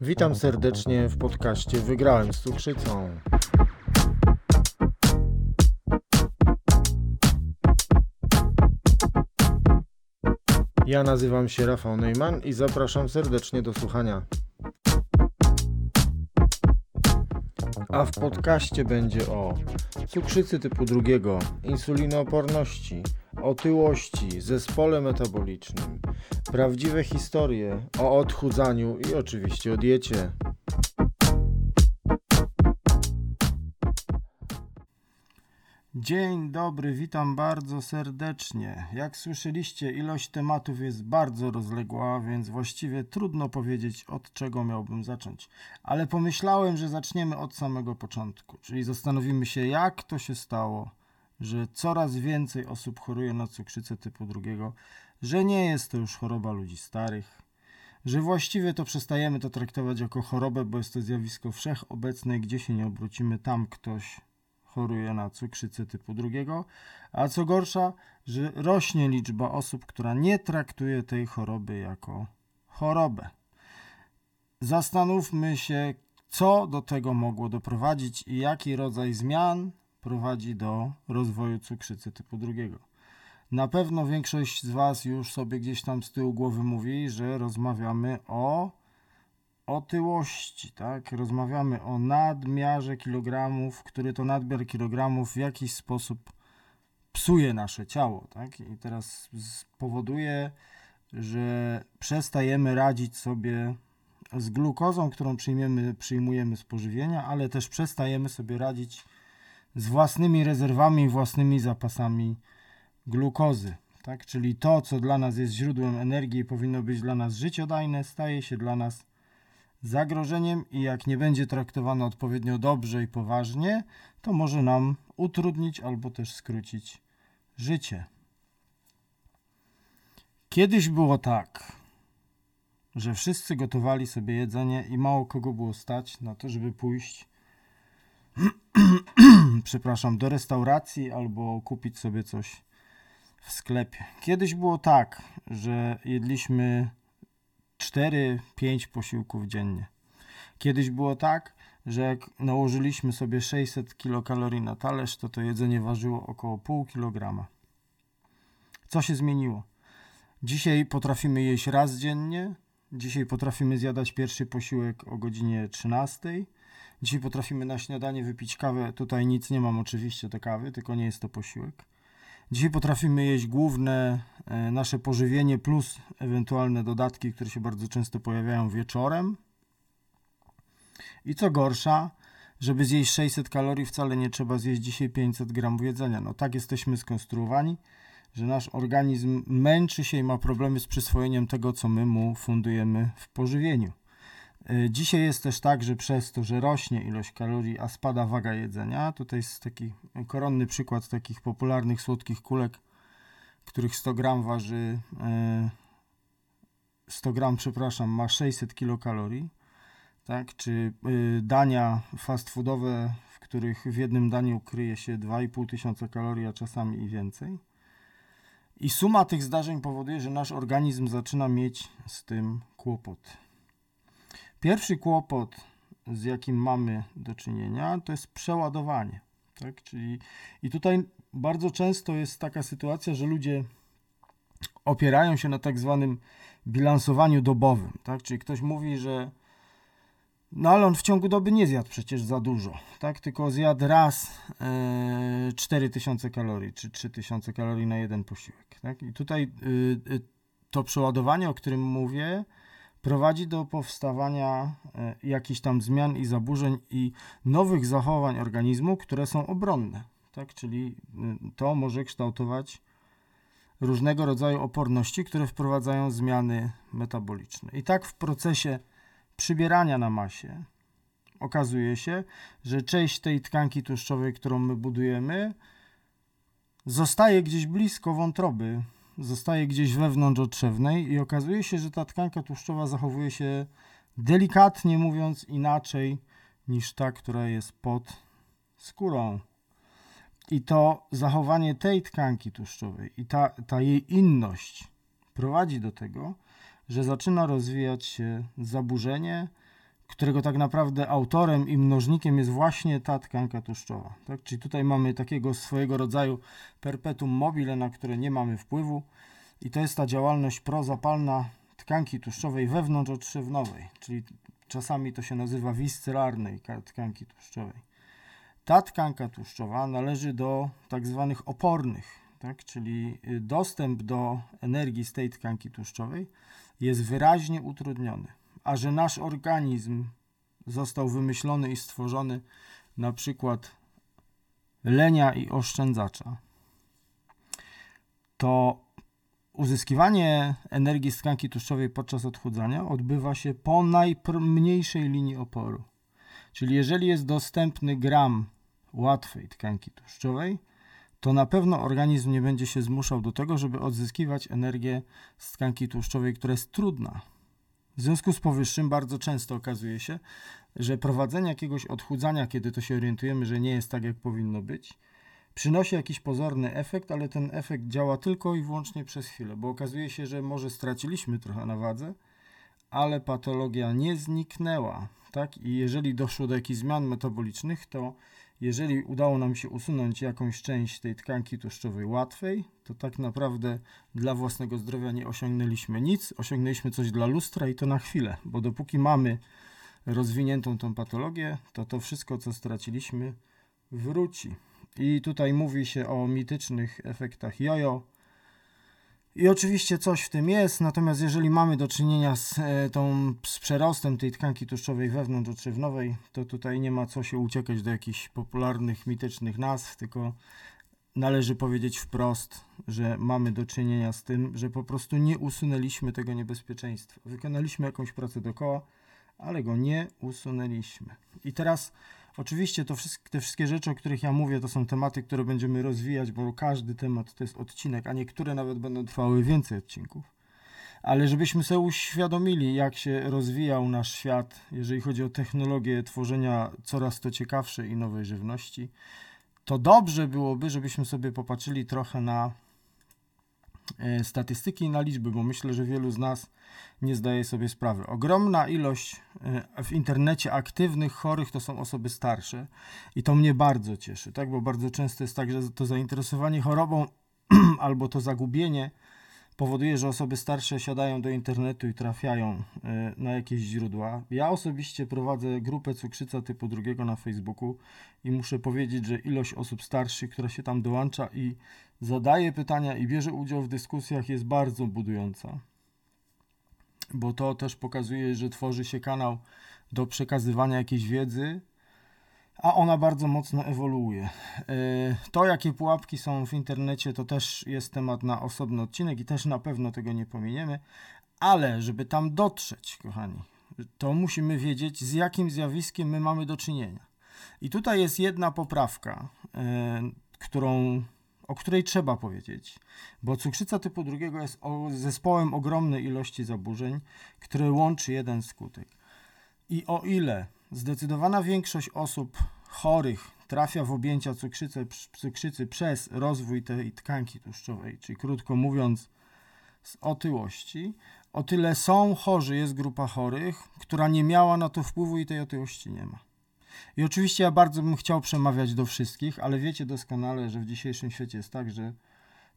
Witam serdecznie w podcaście Wygrałem z cukrzycą. Ja nazywam się Rafał Neumann i zapraszam serdecznie do słuchania. A w podcaście będzie o cukrzycy typu drugiego, insulinooporności, otyłości, zespole metabolicznym, prawdziwe historie o odchudzaniu i oczywiście o diecie. Dzień dobry, witam bardzo serdecznie. Jak słyszeliście, ilość tematów jest bardzo rozległa, więc właściwie trudno powiedzieć, od czego miałbym zacząć. Ale pomyślałem, że zaczniemy od samego początku, czyli zastanowimy się, jak to się stało, że coraz więcej osób choruje na cukrzycę typu drugiego, że nie jest to już choroba ludzi starych, że właściwie to przestajemy to traktować jako chorobę, bo jest to zjawisko wszechobecne, gdzie się nie obrócimy, tam ktoś choruje na cukrzycę typu drugiego, a co gorsza, że rośnie liczba osób, która nie traktuje tej choroby jako chorobę. Zastanówmy się, co do tego mogło doprowadzić i jaki rodzaj zmian prowadzi do rozwoju cukrzycy typu drugiego. Na pewno większość z Was już sobie gdzieś tam z tyłu głowy mówi, że rozmawiamy o otyłości, tak? Rozmawiamy o nadmiarze kilogramów, który to nadmiar kilogramów w jakiś sposób psuje nasze ciało, tak? I teraz spowoduje, że przestajemy radzić sobie z glukozą, którą przyjmiemy, przyjmujemy z pożywienia, ale też przestajemy sobie radzić z własnymi rezerwami, własnymi zapasami glukozy. Tak? Czyli to, co dla nas jest źródłem energii i powinno być dla nas życiodajne, staje się dla nas zagrożeniem i jak nie będzie traktowane odpowiednio dobrze i poważnie, to może nam utrudnić albo też skrócić życie. Kiedyś było tak, że wszyscy gotowali sobie jedzenie i mało kogo było stać na to, żeby pójść przepraszam, do restauracji albo kupić sobie coś w sklepie. Kiedyś było tak, że jedliśmy 4-5 posiłków dziennie. Kiedyś było tak, że jak nałożyliśmy sobie 600 kilokalorii na talerz, to to jedzenie ważyło około pół kilograma. Co się zmieniło? Dzisiaj potrafimy jeść raz dziennie. Dzisiaj potrafimy zjadać pierwszy posiłek o godzinie 13. Dzisiaj potrafimy na śniadanie wypić kawę. Tutaj nic nie mam oczywiście do kawy, tylko nie jest to posiłek. Dzisiaj potrafimy jeść główne e, nasze pożywienie plus ewentualne dodatki, które się bardzo często pojawiają wieczorem. I co gorsza, żeby zjeść 600 kalorii wcale nie trzeba zjeść dzisiaj 500 gramów jedzenia. No tak jesteśmy skonstruowani, że nasz organizm męczy się i ma problemy z przyswojeniem tego, co my mu fundujemy w pożywieniu. E, dzisiaj jest też tak, że przez to, że rośnie ilość kalorii, a spada waga jedzenia, tutaj jest taki koronny przykład takich popularnych słodkich kulek, których 100 gram waży, 100 e, gram, przepraszam, ma 600 kilokalorii, tak, czy e, dania fast foodowe, w których w jednym daniu kryje się 2,5 tysiąca kalorii, a czasami i więcej. I suma tych zdarzeń powoduje, że nasz organizm zaczyna mieć z tym kłopot. Pierwszy kłopot, z jakim mamy do czynienia, to jest przeładowanie. Tak? Czyli, I tutaj bardzo często jest taka sytuacja, że ludzie opierają się na tak zwanym bilansowaniu dobowym. Tak? Czyli ktoś mówi, że no ale on w ciągu doby nie zjadł przecież za dużo, tak? tylko zjadł raz e, 4000 kalorii czy 3000 kalorii na jeden posiłek. Tak? I tutaj y, y, to przeładowanie, o którym mówię, prowadzi do powstawania e, jakichś tam zmian i zaburzeń i nowych zachowań organizmu, które są obronne. Tak? Czyli y, to może kształtować różnego rodzaju oporności, które wprowadzają zmiany metaboliczne. I tak w procesie przybierania na masie okazuje się, że część tej tkanki tłuszczowej, którą my budujemy, zostaje gdzieś blisko wątroby, zostaje gdzieś wewnątrz otrzewnej i okazuje się, że ta tkanka tłuszczowa zachowuje się delikatnie mówiąc inaczej niż ta, która jest pod skórą. I to zachowanie tej tkanki tłuszczowej i ta, ta jej inność prowadzi do tego, że zaczyna rozwijać się zaburzenie, którego tak naprawdę autorem i mnożnikiem jest właśnie ta tkanka tłuszczowa. Tak? Czyli tutaj mamy takiego swojego rodzaju perpetuum mobile, na które nie mamy wpływu i to jest ta działalność prozapalna tkanki tłuszczowej wewnątrzodszewnowej, czyli czasami to się nazywa wisceralnej tkanki tłuszczowej. Ta tkanka tłuszczowa należy do tak zwanych opornych, tak? czyli y, dostęp do energii z tej tkanki tłuszczowej jest wyraźnie utrudniony. A że nasz organizm został wymyślony i stworzony na przykład lenia i oszczędzacza, to uzyskiwanie energii z tkanki tłuszczowej podczas odchudzania odbywa się po najmniejszej linii oporu. Czyli jeżeli jest dostępny gram łatwej tkanki tłuszczowej, to na pewno organizm nie będzie się zmuszał do tego, żeby odzyskiwać energię z tkanki tłuszczowej, która jest trudna. W związku z powyższym bardzo często okazuje się, że prowadzenie jakiegoś odchudzania, kiedy to się orientujemy, że nie jest tak, jak powinno być, przynosi jakiś pozorny efekt, ale ten efekt działa tylko i wyłącznie przez chwilę, bo okazuje się, że może straciliśmy trochę na wadze, ale patologia nie zniknęła, tak? I jeżeli doszło do jakichś zmian metabolicznych, to jeżeli udało nam się usunąć jakąś część tej tkanki tłuszczowej łatwej, to tak naprawdę dla własnego zdrowia nie osiągnęliśmy nic, osiągnęliśmy coś dla lustra i to na chwilę, bo dopóki mamy rozwiniętą tą patologię, to to wszystko, co straciliśmy, wróci. I tutaj mówi się o mitycznych efektach jojo. I oczywiście coś w tym jest, natomiast jeżeli mamy do czynienia z, e, tą, z przerostem tej tkanki tłuszczowej wewnątrzodszewnowej, to tutaj nie ma co się uciekać do jakichś popularnych, mitycznych nazw, tylko należy powiedzieć wprost, że mamy do czynienia z tym, że po prostu nie usunęliśmy tego niebezpieczeństwa. Wykonaliśmy jakąś pracę dookoła, ale go nie usunęliśmy. I teraz Oczywiście to wszystkie, te wszystkie rzeczy, o których ja mówię, to są tematy, które będziemy rozwijać, bo każdy temat to jest odcinek, a niektóre nawet będą trwały więcej odcinków. Ale żebyśmy sobie uświadomili, jak się rozwijał nasz świat, jeżeli chodzi o technologię tworzenia coraz to ciekawszej i nowej żywności, to dobrze byłoby, żebyśmy sobie popatrzyli trochę na statystyki i na liczby, bo myślę, że wielu z nas nie zdaje sobie sprawy. Ogromna ilość e, w internecie aktywnych chorych to są osoby starsze i to mnie bardzo cieszy, tak? bo bardzo często jest tak, że to zainteresowanie chorobą albo to zagubienie powoduje, że osoby starsze siadają do internetu i trafiają e, na jakieś źródła. Ja osobiście prowadzę grupę cukrzyca typu drugiego na Facebooku i muszę powiedzieć, że ilość osób starszych, która się tam dołącza i zadaje pytania i bierze udział w dyskusjach jest bardzo budująca bo to też pokazuje, że tworzy się kanał do przekazywania jakiejś wiedzy, a ona bardzo mocno ewoluuje. E, to, jakie pułapki są w internecie, to też jest temat na osobny odcinek i też na pewno tego nie pominiemy, ale żeby tam dotrzeć, kochani, to musimy wiedzieć, z jakim zjawiskiem my mamy do czynienia. I tutaj jest jedna poprawka, e, którą o której trzeba powiedzieć, bo cukrzyca typu drugiego jest zespołem ogromnej ilości zaburzeń, które łączy jeden skutek. I o ile zdecydowana większość osób chorych trafia w objęcia cukrzycy, cukrzycy przez rozwój tej tkanki tłuszczowej, czyli krótko mówiąc z otyłości, o tyle są chorzy, jest grupa chorych, która nie miała na to wpływu i tej otyłości nie ma. I oczywiście ja bardzo bym chciał przemawiać do wszystkich, ale wiecie doskonale, że w dzisiejszym świecie jest tak, że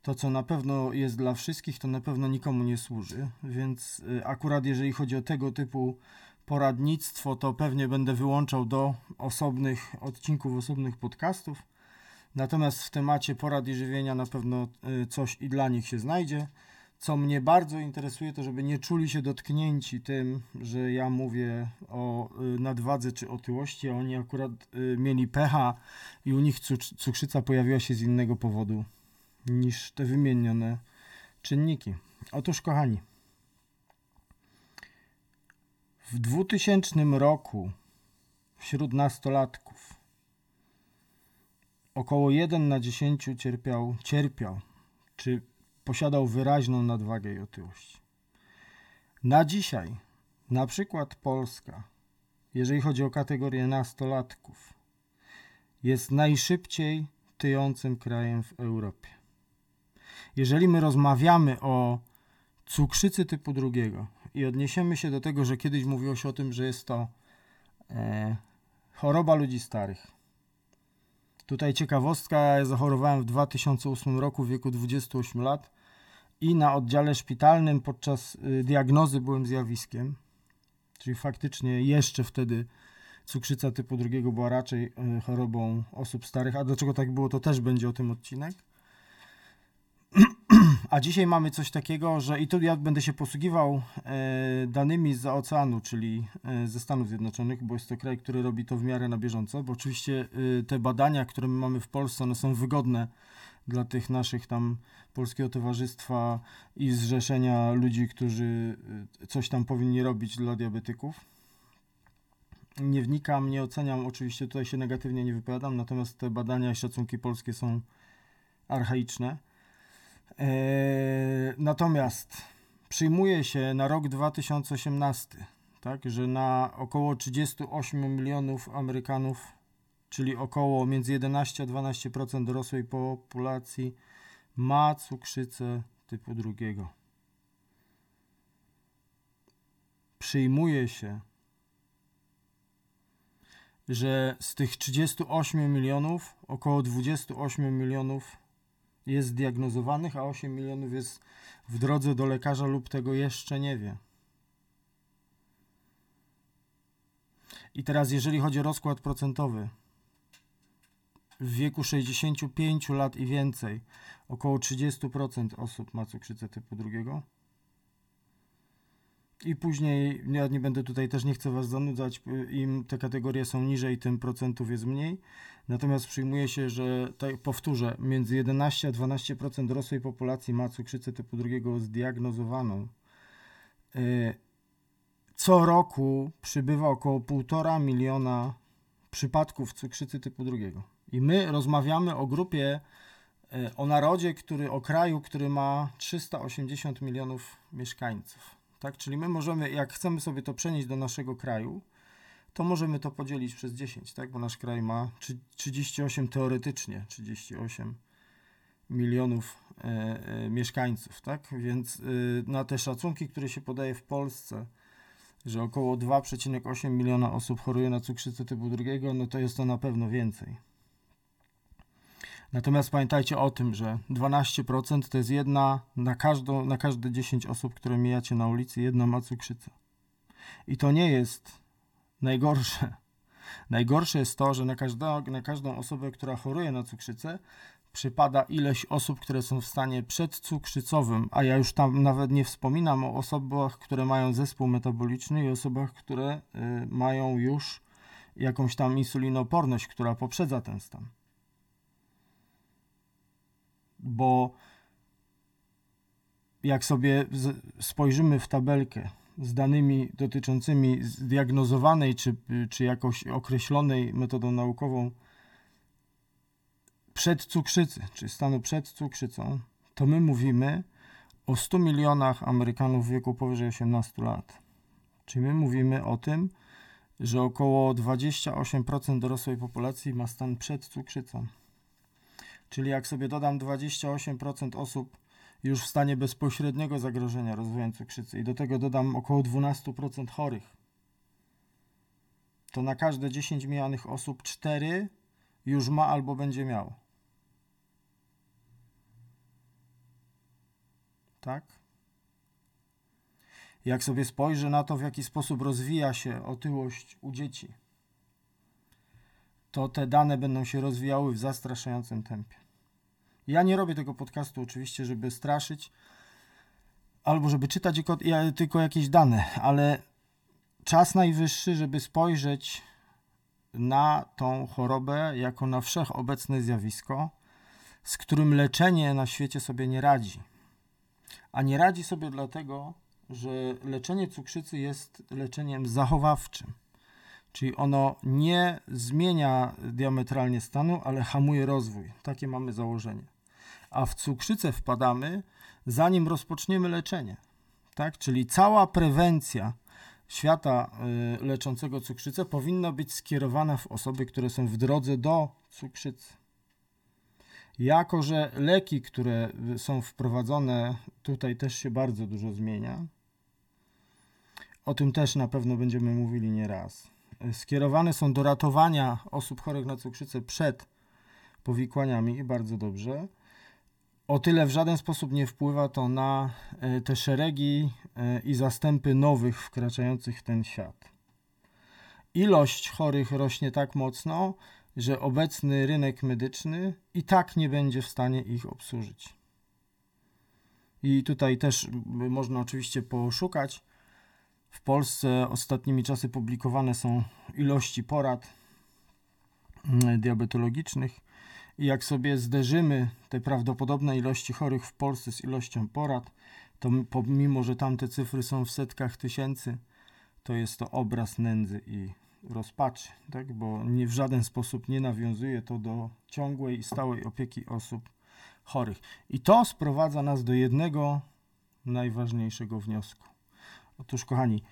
to, co na pewno jest dla wszystkich, to na pewno nikomu nie służy. Więc y, akurat jeżeli chodzi o tego typu poradnictwo, to pewnie będę wyłączał do osobnych odcinków, osobnych podcastów. Natomiast w temacie porad i żywienia na pewno y, coś i dla nich się znajdzie. Co mnie bardzo interesuje, to żeby nie czuli się dotknięci tym, że ja mówię o y, nadwadze czy otyłości, a oni akurat y, mieli pecha i u nich cukrzyca pojawiła się z innego powodu niż te wymienione czynniki. Otóż, kochani, w 2000 roku wśród nastolatków około 1 na 10 cierpiał, cierpiał czy posiadał wyraźną nadwagę i otyłość. Na dzisiaj, na przykład Polska, jeżeli chodzi o kategorię nastolatków, jest najszybciej tyjącym krajem w Europie. Jeżeli my rozmawiamy o cukrzycy typu drugiego i odniesiemy się do tego, że kiedyś mówiło się o tym, że jest to E, choroba ludzi starych. Tutaj ciekawostka, ja zachorowałem w 2008 roku w wieku 28 lat i na oddziale szpitalnym podczas y, diagnozy byłem zjawiskiem. Czyli faktycznie jeszcze wtedy cukrzyca typu drugiego była raczej y, chorobą osób starych. A dlaczego tak było, to też będzie o tym odcinek. A dzisiaj mamy coś takiego, że i tu ja będę się posługiwał e, danymi z oceanu, czyli e, ze Stanów Zjednoczonych, bo jest to kraj, który robi to w miarę na bieżąco, bo oczywiście e, te badania, które my mamy w Polsce, one są wygodne dla tych naszych tam Polskiego Towarzystwa i Zrzeszenia ludzi, którzy e, coś tam powinni robić dla diabetyków. Nie wnikam, nie oceniam, oczywiście tutaj się negatywnie nie wypowiadam, natomiast te badania i szacunki polskie są archaiczne. Eee, natomiast przyjmuje się na rok 2018, tak, że na około 38 milionów Amerykanów, czyli około między 11 a 12% dorosłej populacji ma cukrzycę typu drugiego. Przyjmuje się, że z tych 38 milionów około 28 milionów jest zdiagnozowanych, a 8 milionów jest w drodze do lekarza lub tego jeszcze nie wie. I teraz, jeżeli chodzi o rozkład procentowy, w wieku 65 lat i więcej około 30% osób ma cukrzycę typu drugiego. I później, ja nie będę tutaj też, nie chcę Was zanudzać, im te kategorie są niżej, tym procentów jest mniej. Natomiast przyjmuje się, że, tak powtórzę, między 11 a 12% dorosłej populacji ma cukrzycę typu drugiego zdiagnozowaną. Co roku przybywa około 1,5 miliona przypadków cukrzycy typu drugiego. I my rozmawiamy o grupie, o narodzie, który, o kraju, który ma 380 milionów mieszkańców. Tak? Czyli my możemy, jak chcemy sobie to przenieść do naszego kraju, to możemy to podzielić przez 10, tak? bo nasz kraj ma 38 teoretycznie 38 milionów e, e, mieszkańców, tak? Więc e, na te szacunki, które się podaje w Polsce, że około 2,8 miliona osób choruje na cukrzycę typu drugiego, no to jest to na pewno więcej. Natomiast pamiętajcie o tym, że 12% to jest jedna na, każdą, na każde 10 osób, które mijacie na ulicy, jedna ma cukrzycę. I to nie jest najgorsze. Najgorsze jest to, że na, każda, na każdą osobę, która choruje na cukrzycę, przypada ileś osób, które są w stanie przedcukrzycowym, a ja już tam nawet nie wspominam o osobach, które mają zespół metaboliczny i osobach, które y, mają już jakąś tam insulinoporność, która poprzedza ten stan. Bo jak sobie spojrzymy w tabelkę z danymi dotyczącymi zdiagnozowanej czy, czy jakoś określonej metodą naukową przedcukrzycy, czy stanu przed cukrzycą, to my mówimy o 100 milionach Amerykanów w wieku powyżej 18 lat. Czyli my mówimy o tym, że około 28% dorosłej populacji ma stan przed cukrzycą. Czyli jak sobie dodam 28% osób już w stanie bezpośredniego zagrożenia rozwojem cukrzycy i do tego dodam około 12% chorych, to na każde 10 mijanych osób 4 już ma albo będzie miał. Tak? Jak sobie spojrzę na to, w jaki sposób rozwija się otyłość u dzieci, to te dane będą się rozwijały w zastraszającym tempie. Ja nie robię tego podcastu oczywiście, żeby straszyć albo żeby czytać tylko jakieś dane, ale czas najwyższy, żeby spojrzeć na tą chorobę jako na wszechobecne zjawisko, z którym leczenie na świecie sobie nie radzi. A nie radzi sobie dlatego, że leczenie cukrzycy jest leczeniem zachowawczym. Czyli ono nie zmienia diametralnie stanu, ale hamuje rozwój. Takie mamy założenie. A w cukrzycę wpadamy, zanim rozpoczniemy leczenie. Tak? Czyli cała prewencja świata y, leczącego cukrzycę powinna być skierowana w osoby, które są w drodze do cukrzycy. Jako, że leki, które są wprowadzone, tutaj też się bardzo dużo zmienia. O tym też na pewno będziemy mówili nieraz. Skierowane są do ratowania osób chorych na cukrzycę przed powikłaniami i bardzo dobrze. O tyle w żaden sposób nie wpływa to na y, te szeregi y, i zastępy nowych wkraczających w ten świat. Ilość chorych rośnie tak mocno, że obecny rynek medyczny i tak nie będzie w stanie ich obsłużyć. I tutaj też można oczywiście poszukać. W Polsce ostatnimi czasy publikowane są ilości porad y, diabetologicznych. I jak sobie zderzymy te prawdopodobne ilości chorych w Polsce z ilością porad, to pomimo, że tamte cyfry są w setkach tysięcy, to jest to obraz nędzy i rozpaczy, tak? bo nie, w żaden sposób nie nawiązuje to do ciągłej i stałej opieki osób chorych. I to sprowadza nas do jednego najważniejszego wniosku. Otóż, kochani,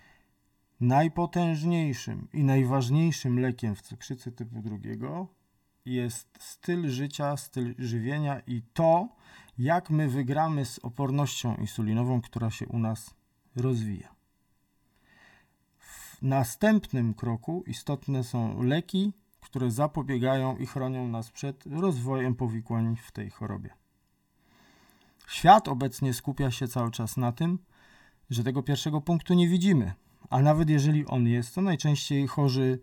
najpotężniejszym i najważniejszym lekiem w cukrzycy typu drugiego jest styl życia, styl żywienia i to, jak my wygramy z opornością insulinową, która się u nas rozwija. W następnym kroku istotne są leki, które zapobiegają i chronią nas przed rozwojem powikłań w tej chorobie. Świat obecnie skupia się cały czas na tym, że tego pierwszego punktu nie widzimy, a nawet jeżeli on jest, to najczęściej chorzy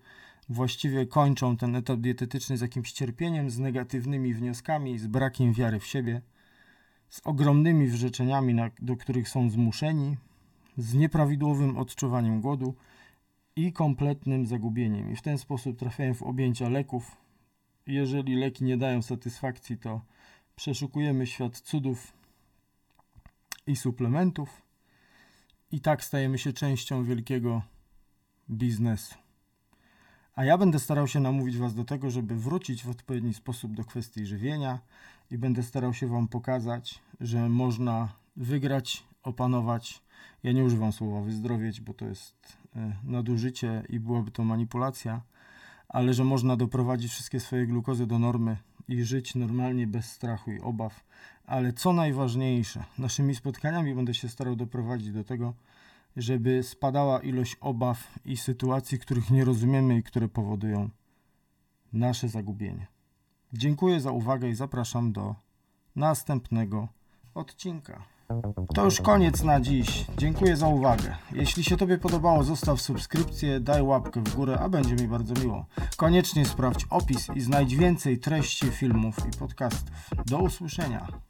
właściwie kończą ten etap dietetyczny z jakimś cierpieniem, z negatywnymi wnioskami, z brakiem wiary w siebie, z ogromnymi wyrzeczeniami, na, do których są zmuszeni, z nieprawidłowym odczuwaniem głodu i kompletnym zagubieniem. I w ten sposób trafiają w objęcia leków. Jeżeli leki nie dają satysfakcji, to przeszukujemy świat cudów i suplementów. I tak stajemy się częścią wielkiego biznesu. A ja będę starał się namówić Was do tego, żeby wrócić w odpowiedni sposób do kwestii żywienia i będę starał się Wam pokazać, że można wygrać, opanować. Ja nie używam słowa wyzdrowieć, bo to jest e, nadużycie i byłaby to manipulacja, ale że można doprowadzić wszystkie swoje glukozy do normy i żyć normalnie bez strachu i obaw. Ale co najważniejsze, naszymi spotkaniami będę się starał doprowadzić do tego, żeby spadała ilość obaw i sytuacji, których nie rozumiemy i które powodują nasze zagubienie. Dziękuję za uwagę i zapraszam do następnego odcinka. To już koniec na dziś. Dziękuję za uwagę. Jeśli się Tobie podobało, zostaw subskrypcję, daj łapkę w górę, a będzie mi bardzo miło. Koniecznie sprawdź opis i znajdź więcej treści, filmów i podcastów. Do usłyszenia.